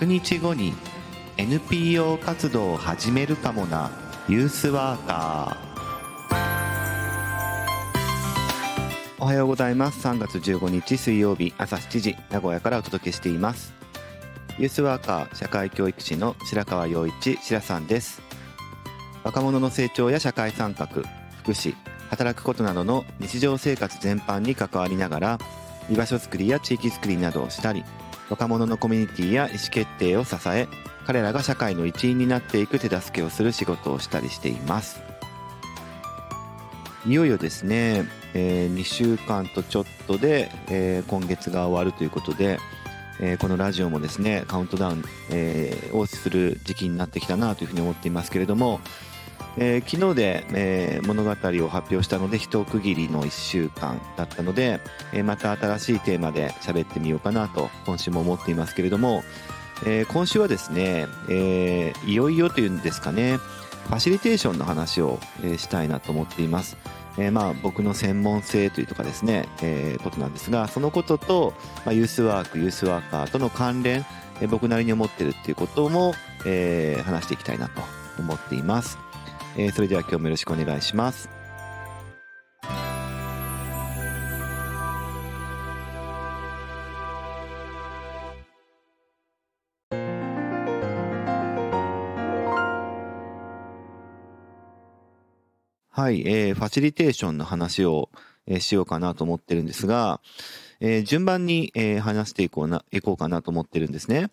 100日後に NPO 活動を始めるかもな。ユースワーカー。おはようございます。3月15日水曜日朝7時名古屋からお届けしています。ユースワーカー社会教育士の白川陽一白さんです。若者の成長や社会参画福祉働くことなどの日常生活全般に関わりながら居場所づくりや地域づくりなどをしたり若者のコミュニティや意思決定を支え彼らが社会の一員になっていく手助けをする仕事をしたりしています。いよいよですね、えー、2週間とちょっとで、えー、今月が終わるということで、えー、このラジオもですねカウントダウン、えー、をする時期になってきたなというふうに思っていますけれども、えー、昨日で、えー、物語を発表したので一区切りの1週間だったので、えー、また新しいテーマで喋ってみようかなと今週も思っていますけれども、えー、今週はですね、えー、いよいよというんですかねファシリテーションの話を、えー、したいなと思っています。えー、まあ僕の専門性というとかですね、えー、ことなんですがそのことと、まあ、ユースワークユースワーカーとの関連、えー、僕なりに思ってるっていうことも、えー、話していきたいなと思っています。えー、それでは今日もよろしくお願いします。はい、えー、ファシリテーションの話を、えー、しようかなと思ってるんですが、えー、順番に、えー、話していこうな、いこうかなと思ってるんですね。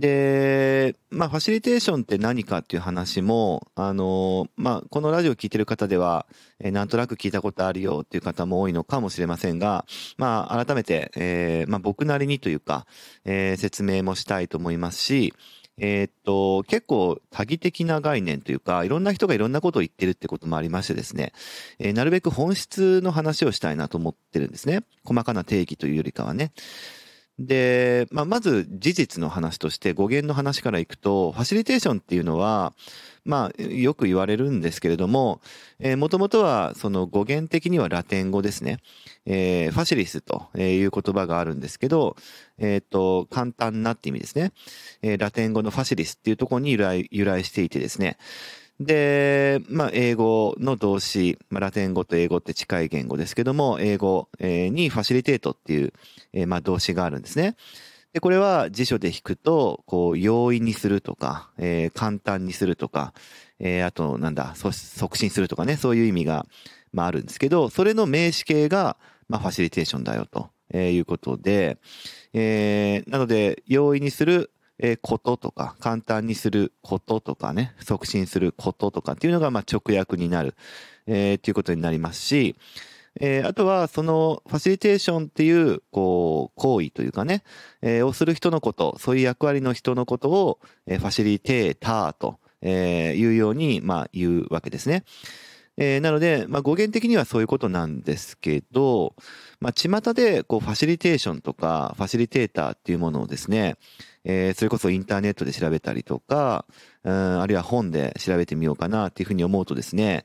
で、まあ、ファシリテーションって何かっていう話も、あの、まあ、このラジオを聞いてる方では、えー、なんとなく聞いたことあるよっていう方も多いのかもしれませんが、まあ、改めて、えー、まあ、僕なりにというか、えー、説明もしたいと思いますし、えー、っと、結構多義的な概念というか、いろんな人がいろんなことを言ってるってこともありましてですね、えー、なるべく本質の話をしたいなと思ってるんですね。細かな定義というよりかはね。で、まあ、まず事実の話として語源の話からいくと、ファシリテーションっていうのは、まあ、よく言われるんですけれども、えー、もともとは、その語源的にはラテン語ですね。えー、ファシリスという言葉があるんですけど、えっ、ー、と、簡単なって意味ですね。えー、ラテン語のファシリスっていうところに由来、由来していてですね。で、まあ、英語の動詞、まあ、ラテン語と英語って近い言語ですけども、英語にファシリテートっていう、えー、まあ、動詞があるんですね。で、これは辞書で引くと、こう、容易にするとか、えー、簡単にするとか、えー、あと、なんだ、促進するとかね、そういう意味が、まあ、あるんですけど、それの名詞形が、まあ、ファシリテーションだよと、えー、いうことで、えー、なので、容易にする、えー、こととか、簡単にすることとかね、促進することとかっていうのが、まあ、直訳になる、えー、っていうことになりますし、えー、あとは、その、ファシリテーションっていう、こう、行為というかね、えー、をする人のこと、そういう役割の人のことを、えー、ファシリテーターと、えー、いうように、まあ、言うわけですね。えー、なので、まあ、語源的にはそういうことなんですけど、まあ、巷で、こう、ファシリテーションとか、ファシリテーターっていうものをですね、えー、それこそインターネットで調べたりとか、うん、あるいは本で調べてみようかなっていうふうに思うとですね、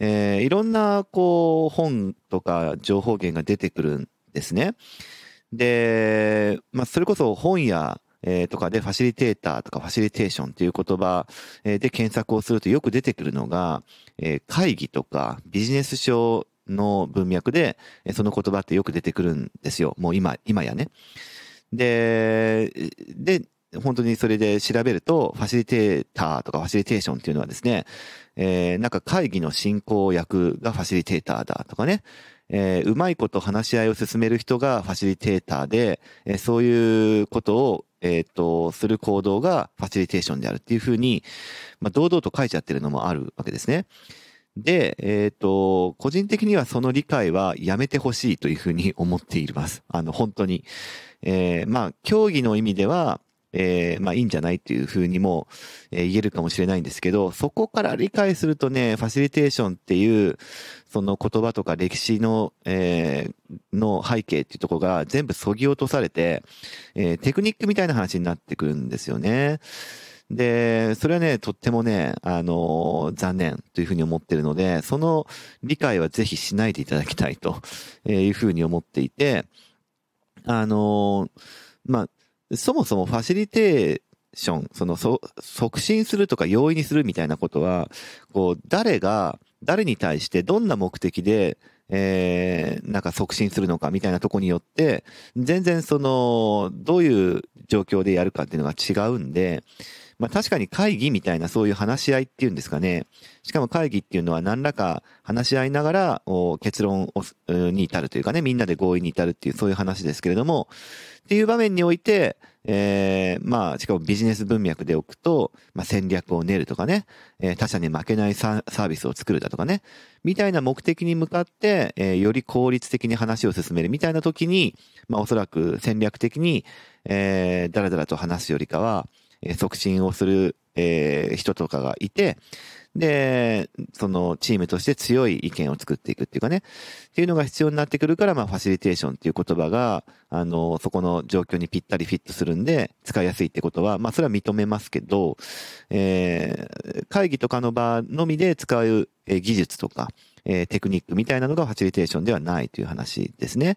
えー、いろんな、こう、本とか情報源が出てくるんですね。で、まあ、それこそ本や、えー、とかでファシリテーターとかファシリテーションっていう言葉で検索をするとよく出てくるのが、えー、会議とかビジネス書の文脈で、その言葉ってよく出てくるんですよ。もう今、今やね。で、で、本当にそれで調べると、ファシリテーターとかファシリテーションっていうのはですね、えー、なんか会議の進行役がファシリテーターだとかね、えー、うまいこと話し合いを進める人がファシリテーターで、えー、そういうことを、えっ、ー、と、する行動がファシリテーションであるっていうふうに、まあ、堂々と書いちゃってるのもあるわけですね。で、えっ、ー、と、個人的にはその理解はやめてほしいというふうに思っています。あの、本当に。えー、まあ、競技の意味では、えー、まあいいんじゃないっていうふうにも、えー、言えるかもしれないんですけど、そこから理解するとね、ファシリテーションっていう、その言葉とか歴史の、えー、の背景っていうところが全部削ぎ落とされて、えー、テクニックみたいな話になってくるんですよね。で、それはね、とってもね、あの、残念というふうに思ってるので、その理解はぜひしないでいただきたいというふうに思っていて、あの、まあ、そもそもファシリテーション、その、そ促進するとか容易にするみたいなことは、こう、誰が、誰に対してどんな目的で、えー、なんか促進するのかみたいなとこによって、全然その、どういう状況でやるかっていうのが違うんで、まあ確かに会議みたいなそういう話し合いっていうんですかね。しかも会議っていうのは何らか話し合いながら結論に至るというかね、みんなで合意に至るっていうそういう話ですけれども、っていう場面において、えー、まあ、しかもビジネス文脈で置くと、まあ、戦略を練るとかね、えー、他社に負けないサービスを作るだとかね、みたいな目的に向かって、えー、より効率的に話を進めるみたいな時に、まあ、おそらく戦略的に、えー、だらだらと話すよりかは、促進をする、えー、人とかがいて、で、そのチームとして強い意見を作っていくっていうかね、っていうのが必要になってくるから、まあ、ファシリテーションっていう言葉が、あの、そこの状況にぴったりフィットするんで、使いやすいってことは、まあ、それは認めますけど、えー、会議とかの場のみで使うえ技術とか、えー、テクニックみたいなのがファシリテーションではないという話ですね。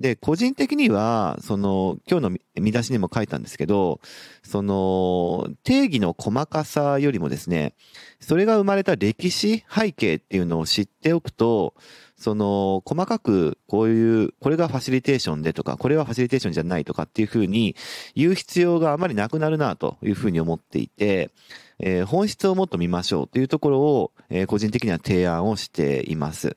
で、個人的には、その、今日の見出しにも書いたんですけど、その、定義の細かさよりもですね、それが生まれた歴史、背景っていうのを知っておくと、その、細かく、こういう、これがファシリテーションでとか、これはファシリテーションじゃないとかっていうふうに言う必要があまりなくなるなというふうに思っていて、えー、本質をもっと見ましょうというところを、えー、個人的には提案をしています。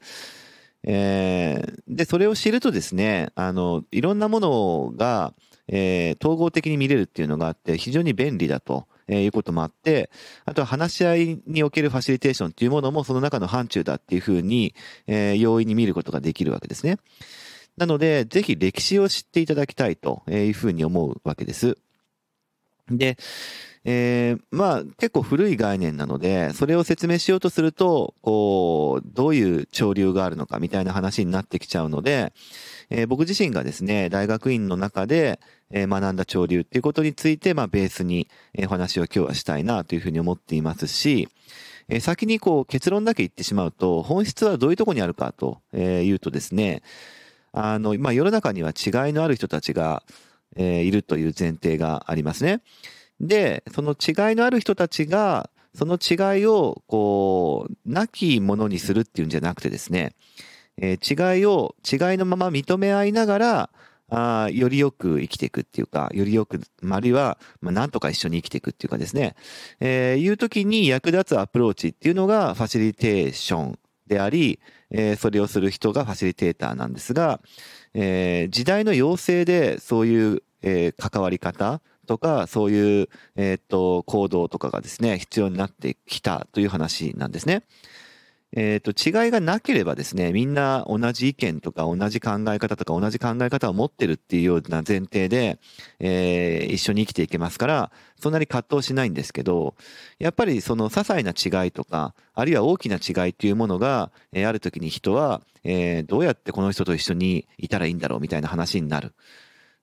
えー、で、それを知るとですね、あの、いろんなものが、えー、統合的に見れるっていうのがあって、非常に便利だと。えー、いうこともあって、あとは話し合いにおけるファシリテーションっていうものもその中の範疇だっていうふうに、えー、容易に見ることができるわけですね。なので、ぜひ歴史を知っていただきたいというふうに思うわけです。で、えー、まあ結構古い概念なので、それを説明しようとすると、こう、どういう潮流があるのかみたいな話になってきちゃうので、えー、僕自身がですね、大学院の中で、え、学んだ潮流っていうことについて、まあベースに、えお話を今日はしたいなというふうに思っていますし、え先にこう結論だけ言ってしまうと、本質はどういうとこにあるかと、えいうとですね、あの、まあ世の中には違いのある人たちが、えいるという前提がありますね。で、その違いのある人たちが、その違いを、こう、なきものにするっていうんじゃなくてですね、えー、違いを、違いのまま認め合いながら、あよりよく生きていくっていうか、よりよく、あるいは、まあ、なんとか一緒に生きていくっていうかですね、えー、いう時に役立つアプローチっていうのがファシリテーションであり、えー、それをする人がファシリテーターなんですが、えー、時代の要請でそういう、えー、関わり方、とか、そういう、えっ、と、行動とかがですね、必要になってきたという話なんですね。えっ、と、違いがなければですね、みんな同じ意見とか同じ考え方とか同じ考え方を持ってるっていうような前提で、えー、一緒に生きていけますから、そんなに葛藤しないんですけど、やっぱりその些細な違いとか、あるいは大きな違いっていうものが、えー、ある時に人は、えー、どうやってこの人と一緒にいたらいいんだろうみたいな話になる。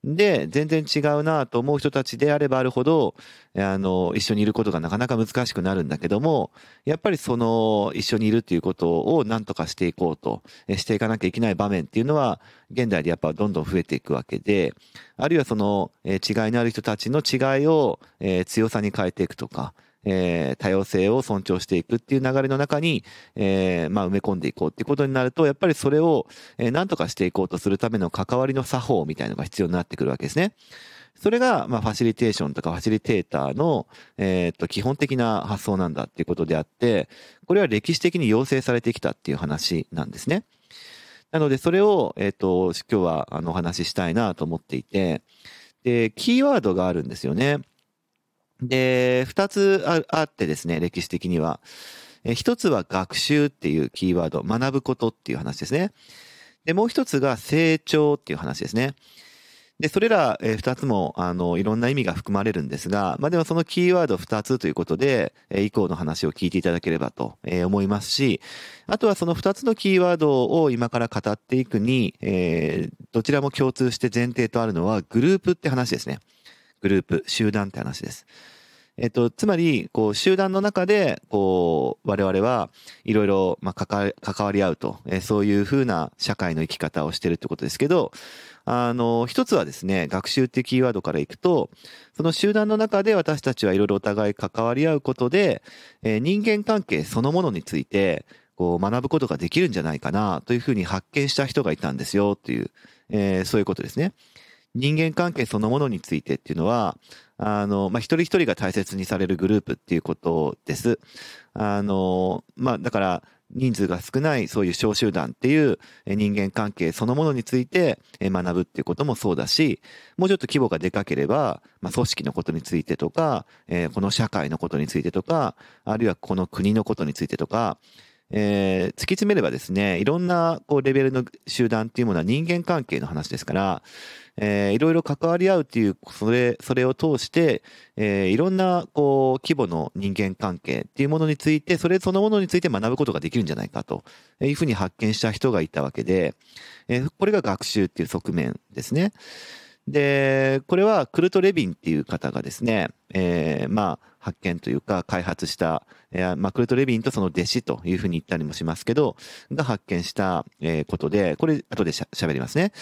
で、全然違うなと思う人たちであればあるほど、あの、一緒にいることがなかなか難しくなるんだけども、やっぱりその、一緒にいるっていうことを何とかしていこうと、していかなきゃいけない場面っていうのは、現代でやっぱどんどん増えていくわけで、あるいはその、違いのある人たちの違いを、強さに変えていくとか、えー、多様性を尊重していくっていう流れの中に、えー、まあ埋め込んでいこうっていうことになると、やっぱりそれを、えー、何とかしていこうとするための関わりの作法みたいなのが必要になってくるわけですね。それが、まあ、ファシリテーションとかファシリテーターの、えっと、基本的な発想なんだっていうことであって、これは歴史的に要請されてきたっていう話なんですね。なので、それを、えっ、と、今日は、あの、お話ししたいなと思っていて、で、キーワードがあるんですよね。で、二つあってですね、歴史的には。一つは学習っていうキーワード、学ぶことっていう話ですね。で、もう一つが成長っていう話ですね。で、それら二つも、あの、いろんな意味が含まれるんですが、まあでもそのキーワード二つということで、以降の話を聞いていただければと思いますし、あとはその二つのキーワードを今から語っていくに、えー、どちらも共通して前提とあるのはグループって話ですね。グループ、集団って話です。えっと、つまり、こう、集団の中で、こう、我々はいろいろ、まあ、関わり合うと、えー、そういうふうな社会の生き方をしてるってことですけど、あの、一つはですね、学習ってキーワードからいくと、その集団の中で私たちはいろいろお互い関わり合うことで、えー、人間関係そのものについて、こう学ぶことができるんじゃないかなというふうに発見した人がいたんですよっていう、えー、そういうことですね。人間関係そのものについてっていうのは、あの、まあ、一人一人が大切にされるグループっていうことです。あの、まあ、だから、人数が少ないそういう小集団っていう人間関係そのものについて学ぶっていうこともそうだし、もうちょっと規模がでかければ、まあ、組織のことについてとか、えー、この社会のことについてとか、あるいはこの国のことについてとか、えー、突き詰めればですね、いろんなこうレベルの集団っていうものは人間関係の話ですから、えー、いろいろ関わり合うっていう、それ、それを通して、えー、いろんなこう規模の人間関係っていうものについて、それそのものについて学ぶことができるんじゃないかというふうに発見した人がいたわけで、えー、これが学習っていう側面ですね。で、これはクルト・レビンっていう方がですね、えー、まあ、発見というか開発した、えー、まあ、クルト・レビンとその弟子というふうに言ったりもしますけど、が発見した、えー、ことで、これ後でしゃ喋りますね。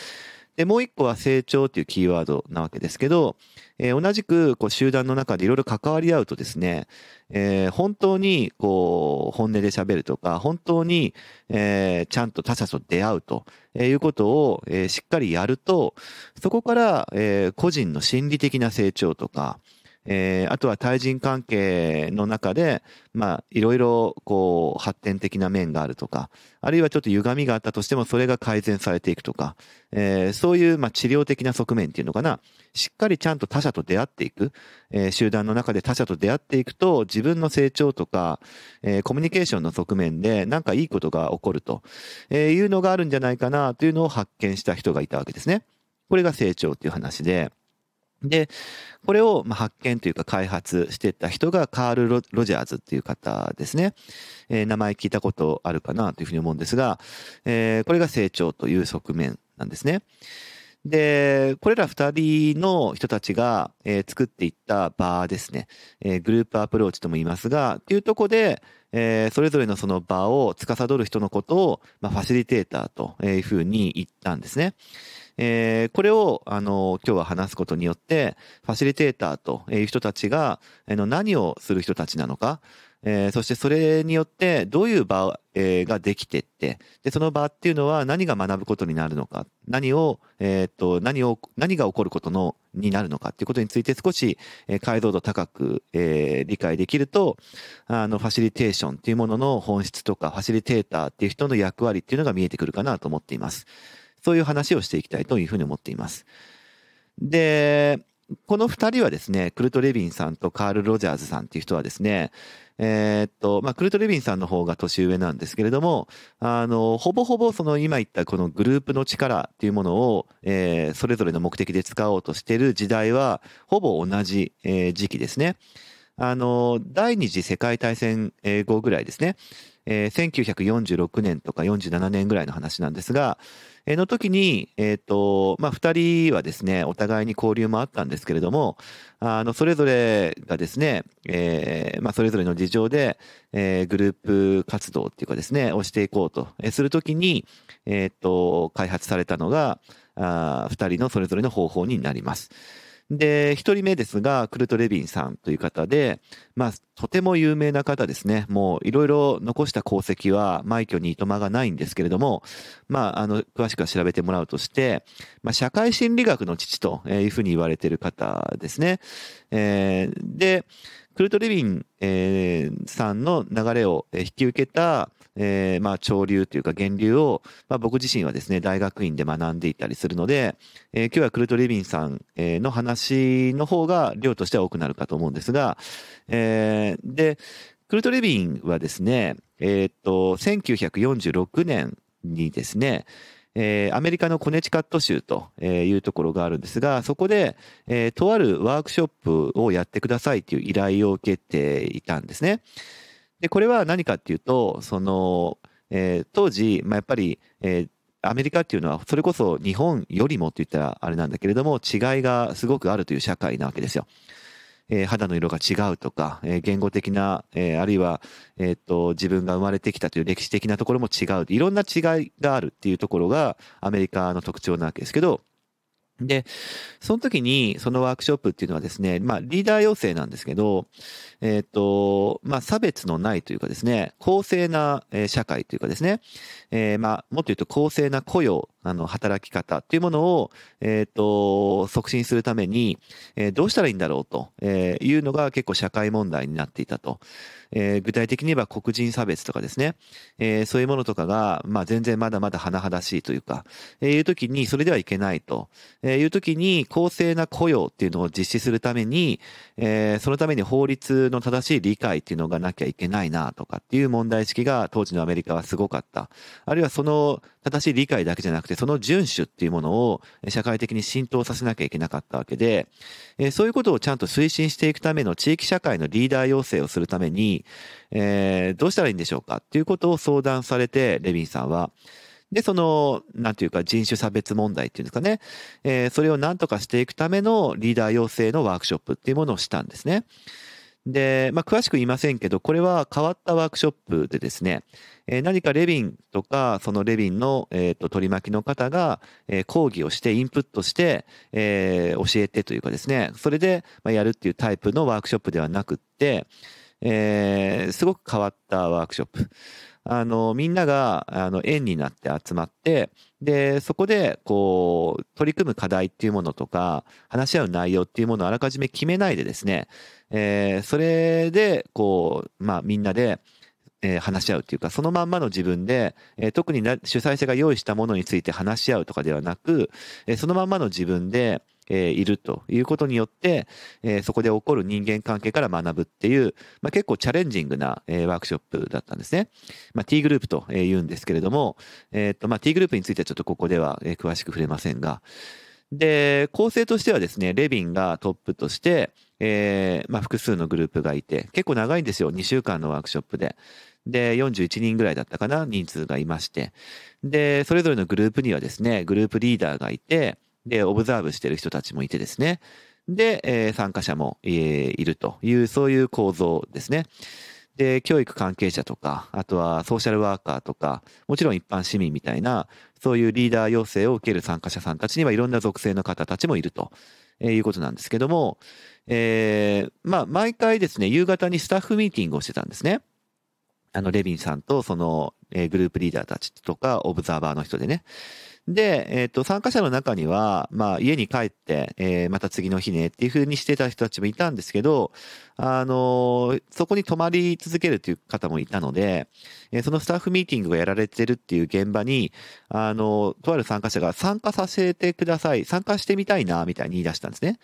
で、もう一個は成長っていうキーワードなわけですけど、えー、同じくこう集団の中でいろいろ関わり合うとですね、えー、本当にこう本音で喋るとか、本当に、え、ちゃんと他者と出会うということを、え、しっかりやると、そこから、えー、個人の心理的な成長とか、えー、あとは対人関係の中で、まあ、いろいろ、こう、発展的な面があるとか、あるいはちょっと歪みがあったとしても、それが改善されていくとか、えー、そういう、まあ、治療的な側面っていうのかな、しっかりちゃんと他者と出会っていく、えー、集団の中で他者と出会っていくと、自分の成長とか、えー、コミュニケーションの側面で、なんかいいことが起こると、えー、いうのがあるんじゃないかな、というのを発見した人がいたわけですね。これが成長っていう話で、で、これを発見というか開発してた人がカール・ロジャーズっていう方ですね。えー、名前聞いたことあるかなというふうに思うんですが、えー、これが成長という側面なんですね。で、これら二人の人たちが、えー、作っていった場ですね、えー、グループアプローチとも言いますが、っていうとこで、えー、それぞれのその場を司る人のことを、まあ、ファシリテーターというふうに言ったんですね。えー、これを、あの、今日は話すことによって、ファシリテーターという人たちが、あの、何をする人たちなのか、えー、そしてそれによってどういう場、えー、ができてって、で、その場っていうのは何が学ぶことになるのか、何を、えー、と、何を、何が起こることの、になるのかっていうことについて少し、え、解像度高く、え、理解できると、あの、ファシリテーションっていうものの本質とか、ファシリテーターっていう人の役割っていうのが見えてくるかなと思っています。そういう話をしていきたいというふうに思っています。で、この二人はですね、クルト・レビンさんとカール・ロジャーズさんっていう人はですね、えー、っと、まあ、クルト・レビンさんの方が年上なんですけれども、あの、ほぼほぼその今言ったこのグループの力っていうものを、えー、それぞれの目的で使おうとしている時代は、ほぼ同じ、えー、時期ですね。あの、第二次世界大戦後ぐらいですね。えー、1946年とか47年ぐらいの話なんですが、えー、の時に、えっ、ー、と、まあ、二人はですね、お互いに交流もあったんですけれども、あの、それぞれがですね、えー、まあ、それぞれの事情で、えー、グループ活動っていうかですね、をしていこうと、えー、するときに、えっ、ー、と、開発されたのが、あ二人のそれぞれの方法になります。で、一人目ですが、クルト・レビンさんという方で、まあ、とても有名な方ですね。もう、いろいろ残した功績は、枚挙にいとまがないんですけれども、まあ、あの、詳しくは調べてもらうとして、まあ、社会心理学の父というふうに言われている方ですね。えー、で、クルト・レビン、えー、さんの流れを引き受けた、えー、まあ、潮流というか源流を、まあ、僕自身はですね、大学院で学んでいたりするので、えー、今日はクルト・レビンさんの話の方が量としては多くなるかと思うんですが、えー、で、クルト・レビンはですね、えー、っと、1946年にですね、えー、アメリカのコネチカット州というところがあるんですが、そこで、えー、とあるワークショップをやってくださいという依頼を受けていたんですね。で、これは何かっていうと、その、えー、当時、まあ、やっぱり、えー、アメリカっていうのは、それこそ日本よりもって言ったらあれなんだけれども、違いがすごくあるという社会なわけですよ。えー、肌の色が違うとか、えー、言語的な、えー、あるいは、えっ、と、自分が生まれてきたという歴史的なところも違う。いろんな違いがあるっていうところがアメリカの特徴なわけですけど、で、その時に、そのワークショップっていうのはですね、まあ、リーダー養成なんですけど、えっ、ー、と、まあ、差別のないというかですね、公正な、社会というかですね、えー、まあ、もっと言うと公正な雇用、あの、働き方っていうものを、えっ、と、促進するために、えどうしたらいいんだろうと、えいうのが結構社会問題になっていたと。え具体的に言えば黒人差別とかですね、えそういうものとかが、まあ、全然まだまだ甚だしいというか、えいう時にそれではいけないと、えいう時に公正な雇用っていうのを実施するために、えそのために法律の正しい理解っていうのがなきゃいけないなとかっていう問題意識が当時のアメリカはすごかった。あるいはその正しい理解だけじゃなくて、その遵守っていうものを社会的に浸透させなきゃいけなかったわけで、そういうことをちゃんと推進していくための地域社会のリーダー養成をするために、えー、どうしたらいいんでしょうかっていうことを相談されて、レビンさんは。で、その、なんていうか人種差別問題っていうんですかね。えー、それを何とかしていくためのリーダー養成のワークショップっていうものをしたんですね。で、まあ、詳しく言いませんけど、これは変わったワークショップでですね、えー、何かレビンとか、そのレビンの、えーと、取り巻きの方が、えー、講義をして、インプットして、えー、教えてというかですね、それで、まあ、やるっていうタイプのワークショップではなくって、えー、すごく変わったワークショップ。あの、みんなが、あの、円になって集まって、で、そこで、こう、取り組む課題っていうものとか、話し合う内容っていうものをあらかじめ決めないでですね、えー、それで、こう、まあ、みんなで、えー、話し合うっていうか、そのまんまの自分で、えー、特に主催者が用意したものについて話し合うとかではなく、えー、そのまんまの自分で、えー、いるということによって、えー、そこで起こる人間関係から学ぶっていう、まあ、結構チャレンジングな、えー、ワークショップだったんですね。まあ、T グループと言うんですけれども、えっ、と、まあ、T グループについてはちょっとここでは詳しく触れませんが、で、構成としてはですね、レビンがトップとして、えー、まあ、複数のグループがいて、結構長いんですよ。2週間のワークショップで。で、41人ぐらいだったかな、人数がいまして。で、それぞれのグループにはですね、グループリーダーがいて、で、オブザーブしてる人たちもいてですね。で、えー、参加者も、えー、いるという、そういう構造ですね。で、教育関係者とか、あとはソーシャルワーカーとか、もちろん一般市民みたいな、そういうリーダー要請を受ける参加者さんたちにはいろんな属性の方たちもいるということなんですけども、えー、まあ、毎回ですね、夕方にスタッフミーティングをしてたんですね。あの、レビンさんとその、えー、グループリーダーたちとか、オブザーバーの人でね。で、えっ、ー、と、参加者の中には、まあ、家に帰って、えー、また次の日ねっていう風にしてた人たちもいたんですけど、あのー、そこに泊まり続けるという方もいたので、え、そのスタッフミーティングがやられてるっていう現場に、あのとある参加者が参加させてください、参加してみたいな、みたいに言い出したんですね。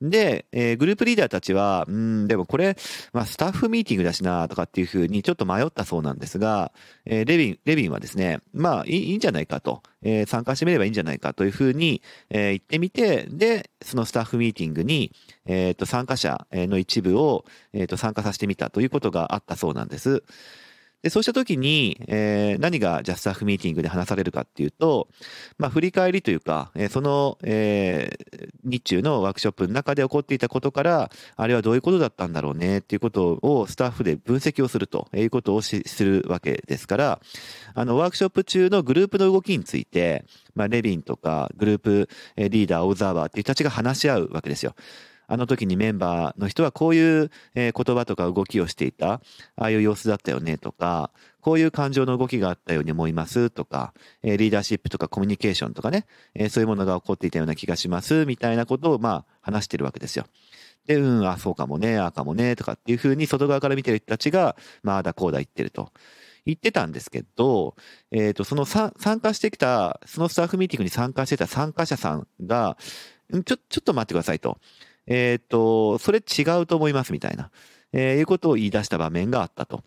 で、えー、グループリーダーたちは、うん、でもこれ、まあ、スタッフミーティングだしな、とかっていうふうにちょっと迷ったそうなんですが、えー、レビン、レビンはですね、まあいい、いんじゃないかと、えー、参加してみればいいんじゃないかというふうに、えー、言ってみて、で、そのスタッフミーティングに、えっ、ー、と、参加者の一部を、えっ、と、参加させてみたということがあったそうなんです。で、そうした時に、えー、何がジャスタッフミーティングで話されるかっていうと、まあ、振り返りというか、えー、その、えー、日中のワークショップの中で起こっていたことから、あれはどういうことだったんだろうねっていうことをスタッフで分析をするということをしするわけですから、あの、ワークショップ中のグループの動きについて、まあ、レビンとかグループリーダー、オブザーバーっていう人たちが話し合うわけですよ。あの時にメンバーの人はこういう言葉とか動きをしていた、ああいう様子だったよねとか、こういう感情の動きがあったように思いますとか、リーダーシップとかコミュニケーションとかね、そういうものが起こっていたような気がしますみたいなことをまあ話してるわけですよ。で、うん、あ、そうかもね、ああかもね、とかっていうふうに外側から見てる人たちが、まあ、だこうだ言ってると。言ってたんですけど、えっ、ー、と、その参加してきた、そのスタッフミーティングに参加してた参加者さんが、ちょ、ちょっと待ってくださいと。えっ、と、それ違うと思いますみたいな、えー、いうことを言い出した場面があったと。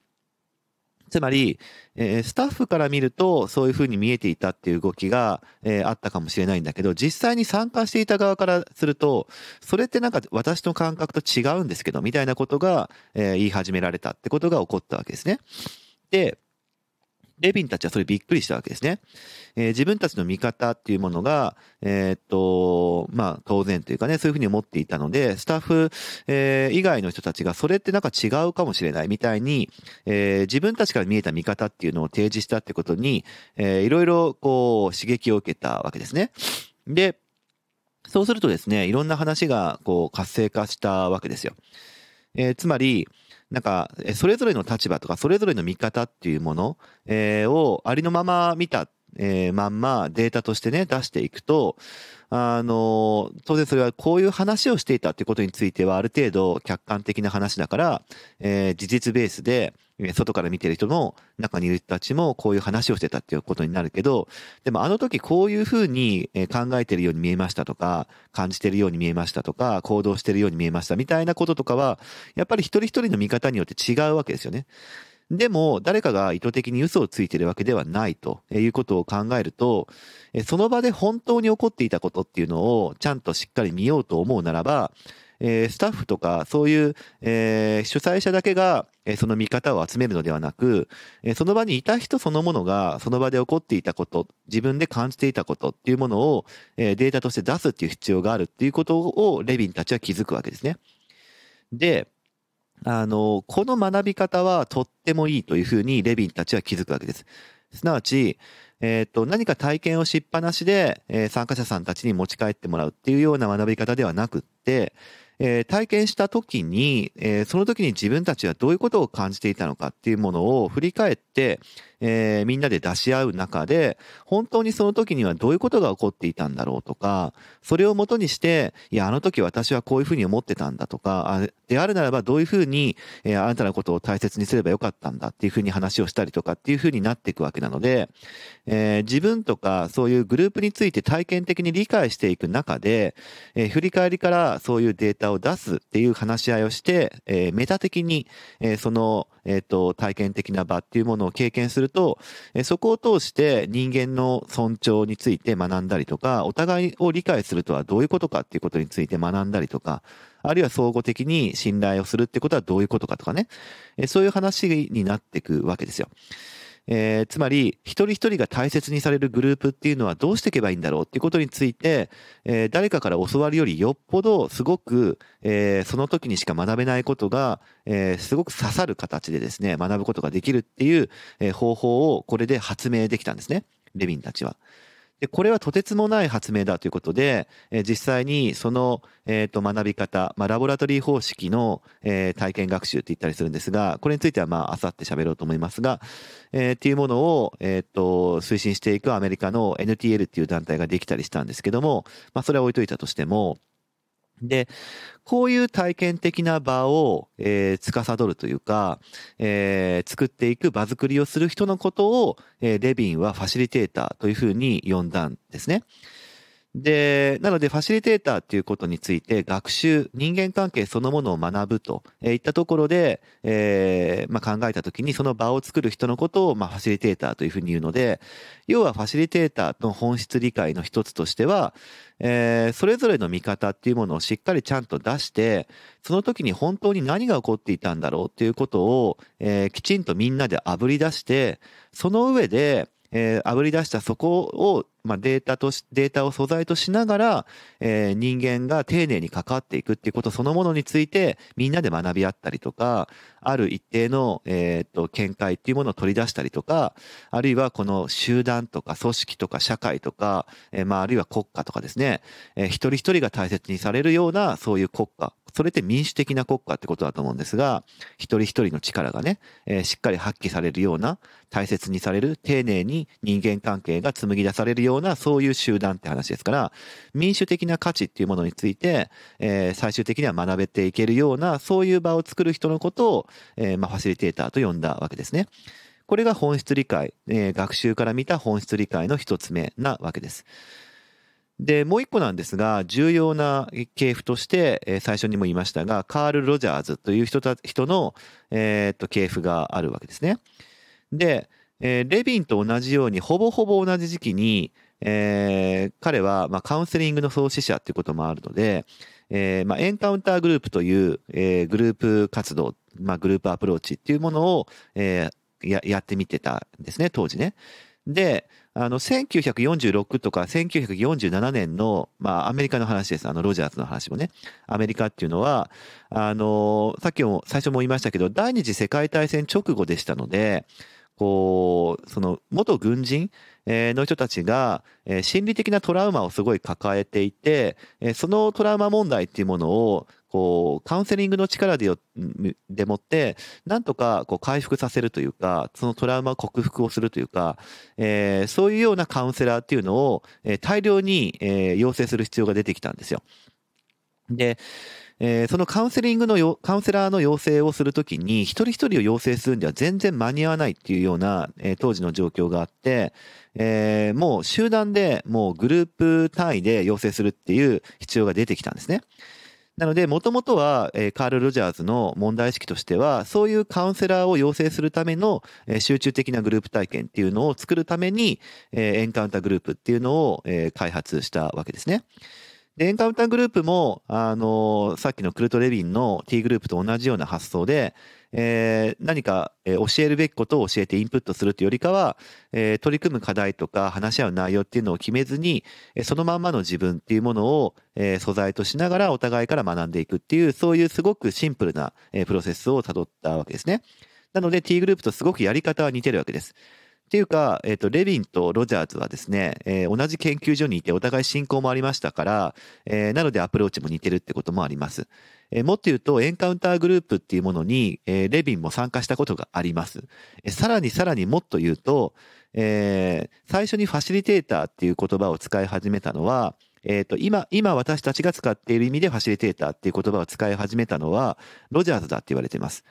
つまり、えー、スタッフから見るとそういうふうに見えていたっていう動きが、えー、あったかもしれないんだけど、実際に参加していた側からすると、それってなんか私の感覚と違うんですけど、みたいなことが、えー、言い始められたってことが起こったわけですね。で、レビンたちはそれびっくりしたわけですね。えー、自分たちの味方っていうものが、えー、っと、まあ、当然というかね、そういうふうに思っていたので、スタッフ、えー、以外の人たちがそれってなんか違うかもしれないみたいに、えー、自分たちから見えた味方っていうのを提示したってことに、えー、いろいろこう、刺激を受けたわけですね。で、そうするとですね、いろんな話がこう活性化したわけですよ。えー、つまり、なんか、それぞれの立場とか、それぞれの見方っていうもの、をありのまま見た、えー、まんまデータとしてね、出していくと、あの、当然それはこういう話をしていたってことについてはある程度客観的な話だから、えー、事実ベースで、外から見てる人の中にいる人たちもこういう話をしてたっていうことになるけど、でもあの時こういうふうに考えてるように見えましたとか、感じてるように見えましたとか、行動してるように見えましたみたいなこととかは、やっぱり一人一人の見方によって違うわけですよね。でも、誰かが意図的に嘘をついているわけではないということを考えると、その場で本当に起こっていたことっていうのをちゃんとしっかり見ようと思うならば、スタッフとかそういう、主催者だけが、その見方を集めるのではなく、その場にいた人そのものがその場で起こっていたこと、自分で感じていたことっていうものを、データとして出すっていう必要があるっていうことをレビンたちは気づくわけですね。で、あの、この学び方はとってもいいというふうにレビンたちは気づくわけです。すなわち、えっ、と、何か体験をしっぱなしで、えー、参加者さんたちに持ち帰ってもらうっていうような学び方ではなくって、えー、体験した時に、えー、その時に自分たちはどういうことを感じていたのかっていうものを振り返って、えー、みんなで出し合う中で、本当にその時にはどういうことが起こっていたんだろうとか、それをもとにして、いや、あの時私はこういうふうに思ってたんだとか、であるならばどういうふうに、えー、あなたのことを大切にすればよかったんだっていうふうに話をしたりとかっていうふうになっていくわけなので、えー、自分とかそういうグループについて体験的に理解していく中で、えー、振り返りからそういうデータを出すっていう話し合いをして、えー、メタ的に、えー、その、えっ、と、体験的な場っていうものを経験すると、えそこを通して人間の尊重について学んだりとか、お互いを理解するとはどういうことかっていうことについて学んだりとか、あるいは相互的に信頼をするってことはどういうことかとかね、えそういう話になっていくわけですよ。えー、つまり、一人一人が大切にされるグループっていうのはどうしていけばいいんだろうっていうことについて、えー、誰かから教わるよりよっぽどすごく、えー、その時にしか学べないことが、え、すごく刺さる形でですね、学ぶことができるっていう、方法をこれで発明できたんですね。レビンたちは。で、これはとてつもない発明だということで、え、実際にその、えっ、と、学び方、まあ、ラボラトリー方式の、え、体験学習って言ったりするんですが、これについては、まあ、あさって喋ろうと思いますが、えー、っていうものを、えっ、と、推進していくアメリカの NTL っていう団体ができたりしたんですけども、まあ、それは置いといたとしても、で、こういう体験的な場を、えー、司るというか、えー、作っていく場作りをする人のことを、えー、レビンはファシリテーターというふうに呼んだんですね。で、なのでファシリテーターっていうことについて学習、人間関係そのものを学ぶといったところで、えー、まあ、考えたときにその場を作る人のことを、まあ、ファシリテーターというふうに言うので、要はファシリテーターの本質理解の一つとしては、えー、それぞれの見方っていうものをしっかりちゃんと出して、その時に本当に何が起こっていたんだろうっていうことを、えー、きちんとみんなで炙り出して、その上で、えー、炙り出したそこを、まあ、データとし、データを素材としながら、えー、人間が丁寧に関わっていくっていうことそのものについて、みんなで学び合ったりとか、ある一定の、えっ、と、見解っていうものを取り出したりとか、あるいはこの集団とか組織とか社会とか、えー、まあ、あるいは国家とかですね、えー、一人一人が大切にされるような、そういう国家、それって民主的な国家ってことだと思うんですが、一人一人の力がね、えー、しっかり発揮されるような、大切にされる、丁寧に人間関係が紡ぎ出されるような、そういう集団って話ですから、民主的な価値っていうものについて、えー、最終的には学べていけるような、そういう場を作る人のことを、えー、まあ、ファシリテーターと呼んだわけですね。これが本質理解、え、学習から見た本質理解の一つ目なわけです。で、もう一個なんですが、重要な系譜として、えー、最初にも言いましたが、カール・ロジャーズという人た人の、えー、と系譜があるわけですね。で、えー、レビンと同じように、ほぼほぼ同じ時期に、えー、彼は、まあ、カウンセリングの創始者っていうこともあるので、えーまあ、エンカウンターグループという、えー、グループ活動、まあ、グループアプローチっていうものを、えー、ややってみてたんですね、当時ね。で、あの、1946とか1947年の、まあ、アメリカの話です。あの、ロジャーズの話もね。アメリカっていうのは、あの、さっきも、最初も言いましたけど、第二次世界大戦直後でしたので、こう、その、元軍人の人たちが、心理的なトラウマをすごい抱えていて、そのトラウマ問題っていうものを、こう、カウンセリングの力でよ、でもって、なんとか、こう、回復させるというか、そのトラウマを克服をするというか、えー、そういうようなカウンセラーっていうのを、大量に、えー、要請する必要が出てきたんですよ。で、えー、そのカウンセリングの、カウンセラーの要請をするときに、一人一人を要請するには全然間に合わないっていうような、えー、当時の状況があって、えー、もう集団で、もうグループ単位で要請するっていう必要が出てきたんですね。なので、もともとは、え、カール・ロジャーズの問題意識としては、そういうカウンセラーを養成するための、え、集中的なグループ体験っていうのを作るために、え、エンカウンターグループっていうのを、え、開発したわけですね。エンカウンターグループも、あの、さっきのクルト・レビンの T グループと同じような発想で、えー、何か、教えるべきことを教えてインプットするというよりかは、えー、取り組む課題とか話し合う内容っていうのを決めずに、そのまんまの自分っていうものを、え、素材としながらお互いから学んでいくっていう、そういうすごくシンプルな、え、プロセスをたどったわけですね。なので T グループとすごくやり方は似てるわけです。っていうか、えっ、ー、と、レビンとロジャーズはですね、えー、同じ研究所にいてお互い進行もありましたから、えー、なのでアプローチも似てるってこともあります。えー、もっと言うと、エンカウンターグループっていうものに、えー、レビンも参加したことがあります。えー、さらにさらにもっと言うと、えー、最初にファシリテーターっていう言葉を使い始めたのは、えっ、と、今、今私たちが使っている意味でファシリテーターっていう言葉を使い始めたのは、ロジャーズだって言われてます。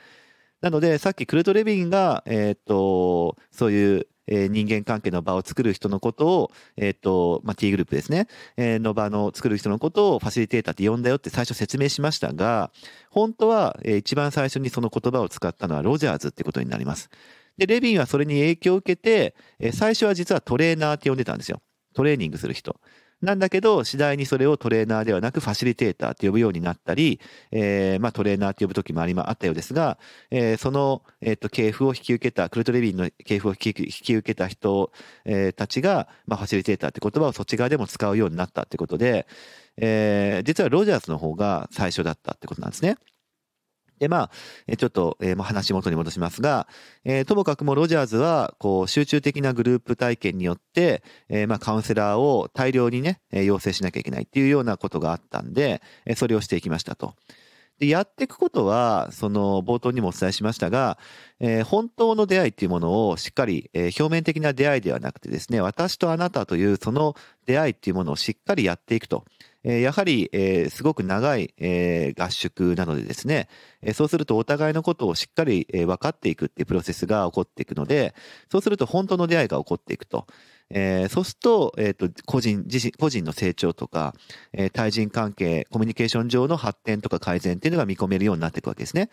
なので、さっきクルト・レビンが、えっ、と、そういうえー、人間関係の場を作る人のことを、えっ、ー、と、まあ、T グループですね、えー、の場の作る人のことをファシリテーターって呼んだよって最初説明しましたが、本当は、えー、一番最初にその言葉を使ったのはロジャーズってことになります。で、レビンはそれに影響を受けて、えー、最初は実はトレーナーって呼んでたんですよ。トレーニングする人。なんだけど、次第にそれをトレーナーではなくファシリテーターって呼ぶようになったり、えー、まあトレーナーって呼ぶ時もありま、あったようですが、えー、その、えっ、ー、と、系譜を引き受けた、クルトレビンの系譜を引き受けた人、えー、たちが、まあファシリテーターって言葉をそっち側でも使うようになったってことで、えー、実はロジャーズの方が最初だったってことなんですね。で、まあ、ちょっと、えー、話元に戻しますが、えー、ともかくもロジャーズは、こう、集中的なグループ体験によって、えー、まあ、カウンセラーを大量にね、要請しなきゃいけないっていうようなことがあったんで、えそれをしていきましたと。で、やっていくことは、その、冒頭にもお伝えしましたが、え、本当の出会いっていうものをしっかり、え、表面的な出会いではなくてですね、私とあなたというその出会いっていうものをしっかりやっていくと。えやはり、え、すごく長い、え、合宿なのでですね、え、そうするとお互いのことをしっかり、え、分かっていくっていうプロセスが起こっていくので、そうすると本当の出会いが起こっていくと。えー、そうすると、えっ、と、個人、自身、個人の成長とか、えー、対人関係、コミュニケーション上の発展とか改善っていうのが見込めるようになっていくわけですね。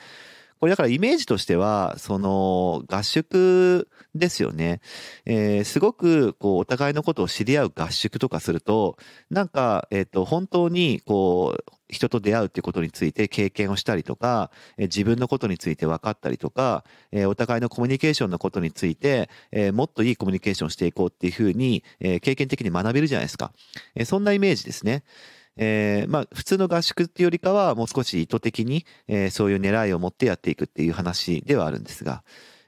これだからイメージとしては、その合宿ですよね。えー、すごくこうお互いのことを知り合う合宿とかすると、なんか、えっ、と、本当にこう、人と出会うっていうことについて経験をしたりとか、え、自分のことについて分かったりとか、え、お互いのコミュニケーションのことについて、え、もっといいコミュニケーションしていこうっていうふうに、え、経験的に学べるじゃないですか。え、そんなイメージですね。えー、まあ、普通の合宿っていうよりかは、もう少し意図的に、えー、そういう狙いを持ってやっていくっていう話ではあるんですが、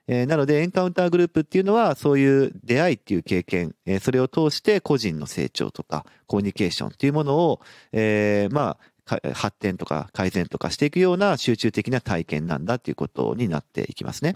えー、なので、エンカウンターグループっていうのは、そういう出会いっていう経験、えー、それを通して個人の成長とか、コミュニケーションっていうものを、えー、まあ、発展とか改善とかしていくような集中的な体験なんだっていうことになっていきますね。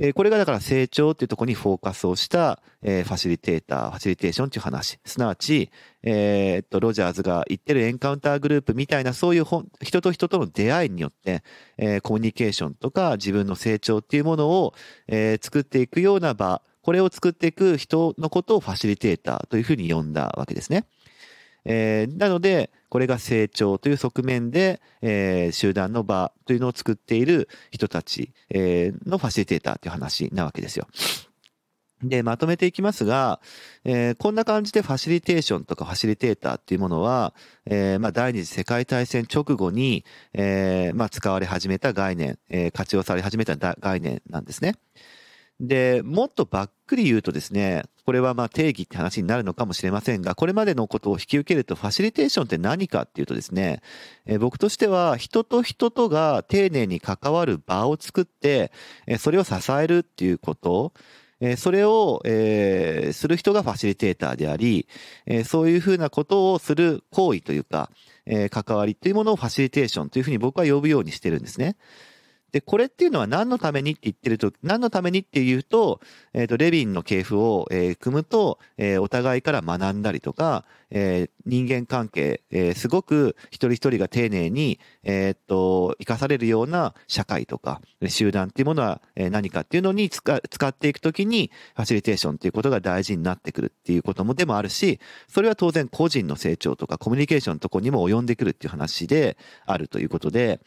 えこれがだから成長っていうところにフォーカスをした、えファシリテーター、ファシリテーションっていう話。すなわち、えー、っと、ロジャーズが言ってるエンカウンターグループみたいな、そういう人と人との出会いによって、えー、コミュニケーションとか自分の成長っていうものを、えー、作っていくような場、これを作っていく人のことをファシリテーターというふうに呼んだわけですね。えー、なので、これが成長という側面で、えー、集団の場というのを作っている人たち、えー、のファシリテーターという話なわけですよ。で、まとめていきますが、えー、こんな感じでファシリテーションとかファシリテーターっていうものは、えー、まあ、第二次世界大戦直後に、えー、まあ、使われ始めた概念、えー、活用され始めた概念なんですね。で、もっとばっくり言うとですね、これはまあ定義って話になるのかもしれませんが、これまでのことを引き受けると、ファシリテーションって何かっていうとですね、え僕としては人と人とが丁寧に関わる場を作って、えそれを支えるっていうこと、えそれを、えする人がファシリテーターであり、えそういうふうなことをする行為というか、え関わりというものをファシリテーションというふうに僕は呼ぶようにしてるんですね。で、これっていうのは何のためにって言ってると、何のためにっていうと、えっ、と、レビンの系譜を、えー組むと、えーお互いから学んだりとか、えー人間関係、えーすごく一人一人が丁寧に、えーっと、生かされるような社会とか、集団っていうものはえー何かっていうのに使使っていくときに、ファシリテーションっていうことが大事になってくるっていうこともでもあるし、それは当然個人の成長とかコミュニケーションのとこにも及んでくるっていう話であるということで、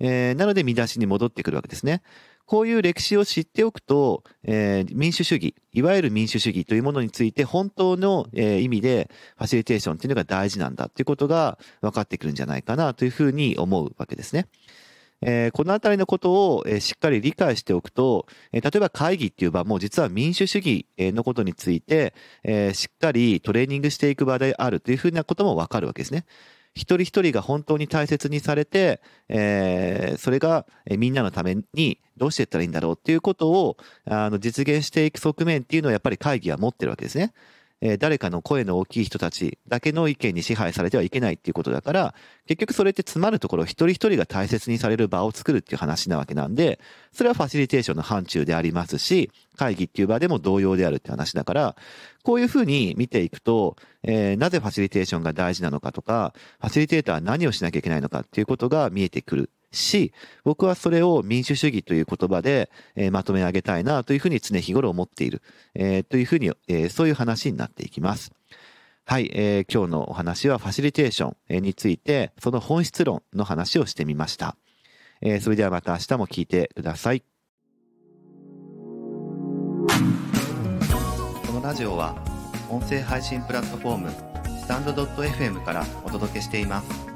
えーなので見出しに戻ってくるわけですね。こういう歴史を知っておくと、えー民主主義、いわゆる民主主義というものについて本当の、えー意味でファシリテーションっていうのが大事なんだということが分かってくるんじゃないかなというふうに思うわけですね。えーこのあたりのことを、えーしっかり理解しておくと、えー例えば会議っていう場も実は民主主義のことについて、えーしっかりトレーニングしていく場であるというふうなこともわかるわけですね。一人一人が本当に大切にされて、えーそれがみんなのためにどうしていったらいいんだろうっていうことをあの実現していく側面っていうのをやっぱり会議は持ってるわけですね。えー誰かの声の大きい人たちだけの意見に支配されてはいけないっていうことだから、結局それって詰まるところ一人一人が大切にされる場を作るっていう話なわけなんで、それはファシリテーションの範疇でありますし、会議っていう場でも同様であるって話だから、こういうふうに見ていくと、えーなぜファシリテーションが大事なのかとか、ファシリテーターは何をしなきゃいけないのかっていうことが見えてくる。し、僕はそれを民主主義という言葉で、えーまとめ上げたいなというふうに常日頃思っている、えーというふうに、えーそういう話になっていきます。はい、えー今日のお話はファシリテーションについて、その本質論の話をしてみました。えーそれではまた明日も聞いてください。このラジオは音声配信プラットフォームスタンド .fm からお届けしています。